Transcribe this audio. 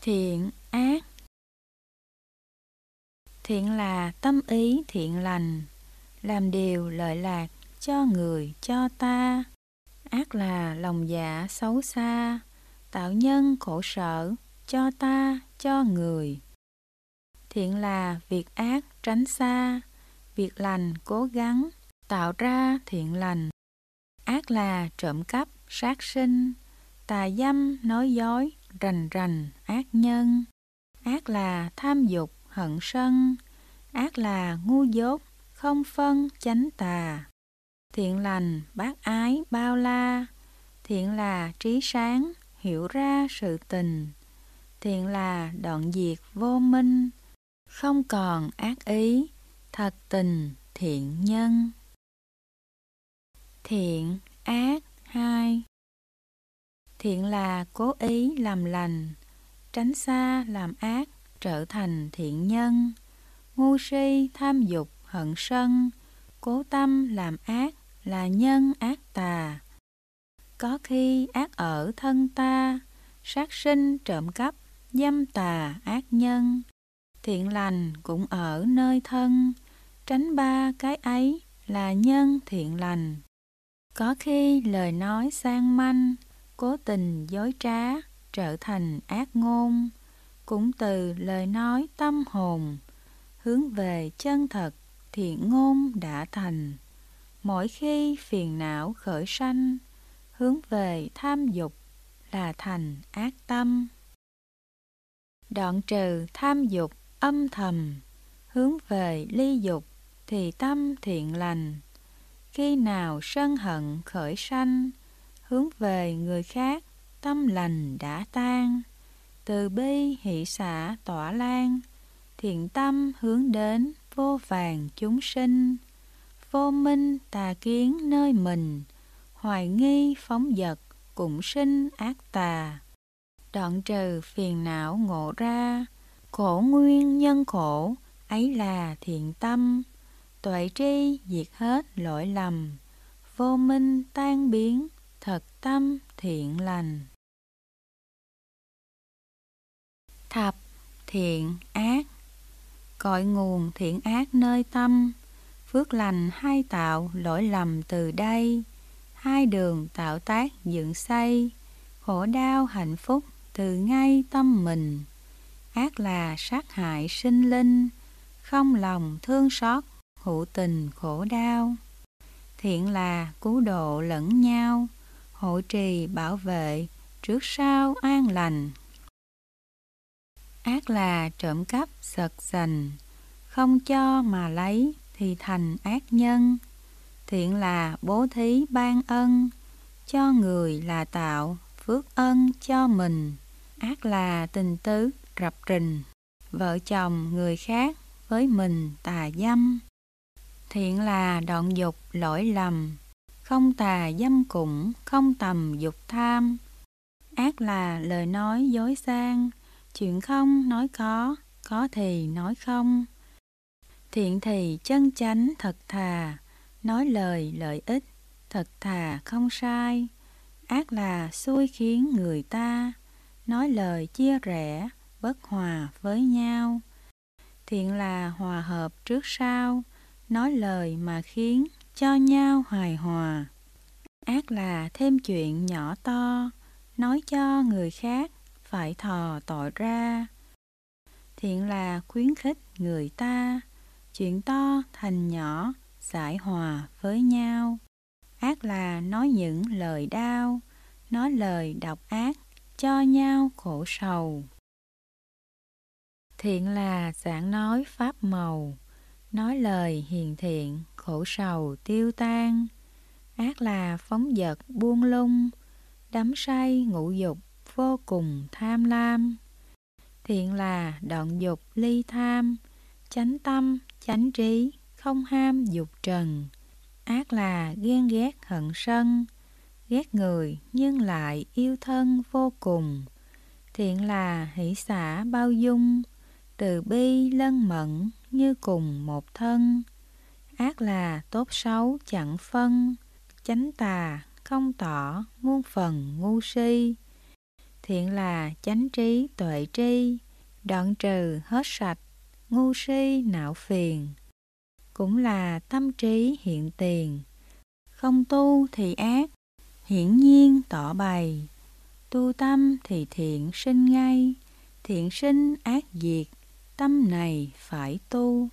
thiện ác. Thiện là tâm ý thiện lành, làm điều lợi lạc cho người cho ta. Ác là lòng dạ xấu xa, tạo nhân khổ sở cho ta, cho người. Thiện là việc ác tránh xa, việc lành cố gắng, tạo ra thiện lành. Ác là trộm cắp, sát sinh, tà dâm, nói dối rành rành, ác nhân. Ác là tham dục, hận sân. Ác là ngu dốt, không phân, chánh tà. Thiện lành, bác ái, bao la. Thiện là trí sáng, hiểu ra sự tình. Thiện là đoạn diệt vô minh. Không còn ác ý, thật tình, thiện nhân. Thiện, ác, hai thiện là cố ý làm lành, tránh xa, làm ác, trở thành thiện nhân. Ngu si, tham dục, hận sân, cố tâm làm ác, là nhân ác tà. Có khi ác ở thân ta, sát sinh trộm cắp, dâm tà ác nhân. Thiện lành cũng ở nơi thân, tránh ba cái ấy, là nhân thiện lành. Có khi lời nói sang manh cố tình dối trá, trở thành ác ngôn. Cũng từ lời nói tâm hồn, hướng về chân thật thiện ngôn đã thành. Mỗi khi phiền não khởi sanh, hướng về tham dục là thành ác tâm. Đoạn trừ tham dục âm thầm, hướng về ly dục thì tâm thiện lành. Khi nào sân hận khởi sanh hướng về người khác, tâm lành đã tan. Từ bi hỷ xả tỏa lan, thiện tâm hướng đến vô vàng chúng sinh. Vô minh tà kiến nơi mình, hoài nghi phóng dật cũng sinh ác tà. Đoạn trừ phiền não ngộ ra, khổ nguyên nhân khổ, ấy là thiện tâm. Tuệ tri diệt hết lỗi lầm, vô minh tan biến thật tâm thiện lành. Thập thiện ác. Cội nguồn thiện ác nơi tâm. Phước lành hai tạo lỗi lầm từ đây. Hai đường tạo tác dựng xây. Khổ đau hạnh phúc từ ngay tâm mình. Ác là sát hại sinh linh. Không lòng thương xót, hữu tình khổ đau. Thiện là cứu độ lẫn nhau hộ trì bảo vệ trước sau an lành. Ác là trộm cắp, sật sành, không cho mà lấy thì thành ác nhân. Thiện là bố thí ban ân, cho người là tạo phước ân cho mình. Ác là tình tứ rập rình, vợ chồng người khác với mình tà dâm. Thiện là đoạn dục lỗi lầm không tà dâm cũng, không tầm dục tham. Ác là lời nói dối sang chuyện không nói có có thì nói không. Thiện thì chân chánh thật thà. Nói lời lợi ích, thật thà không sai. Ác là xui khiến người ta. Nói lời chia rẽ, bất hòa với nhau. Thiện là hòa hợp trước sau. Nói lời mà khiến cho nhau hài hòa. Ác là thêm chuyện nhỏ to, nói cho người khác phải thò tội ra. Thiện là khuyến khích người ta, chuyện to thành nhỏ giải hòa với nhau. Ác là nói những lời đau, nói lời độc ác cho nhau khổ sầu. Thiện là giảng nói pháp màu nói lời hiền thiện, khổ sầu tiêu tan. Ác là phóng dật, buông lung. Đắm say ngũ dục, vô cùng tham lam. Thiện là đoạn dục, ly tham. Chánh tâm, chánh trí, không ham dục trần. Ác là ghen ghét hận sân. Ghét người, nhưng lại yêu thân vô cùng. Thiện là hỷ xả bao dung từ bi lân mẫn như cùng một thân ác là tốt xấu chẳng phân chánh tà không tỏ muôn phần ngu si Thiện là chánh trí tuệ tri, đoạn trừ hết sạch, ngu si não phiền. Cũng là tâm trí hiện tiền, không tu thì ác, hiển nhiên tỏ bày. Tu tâm thì thiện sinh ngay, thiện sinh ác diệt, tâm này phải tu.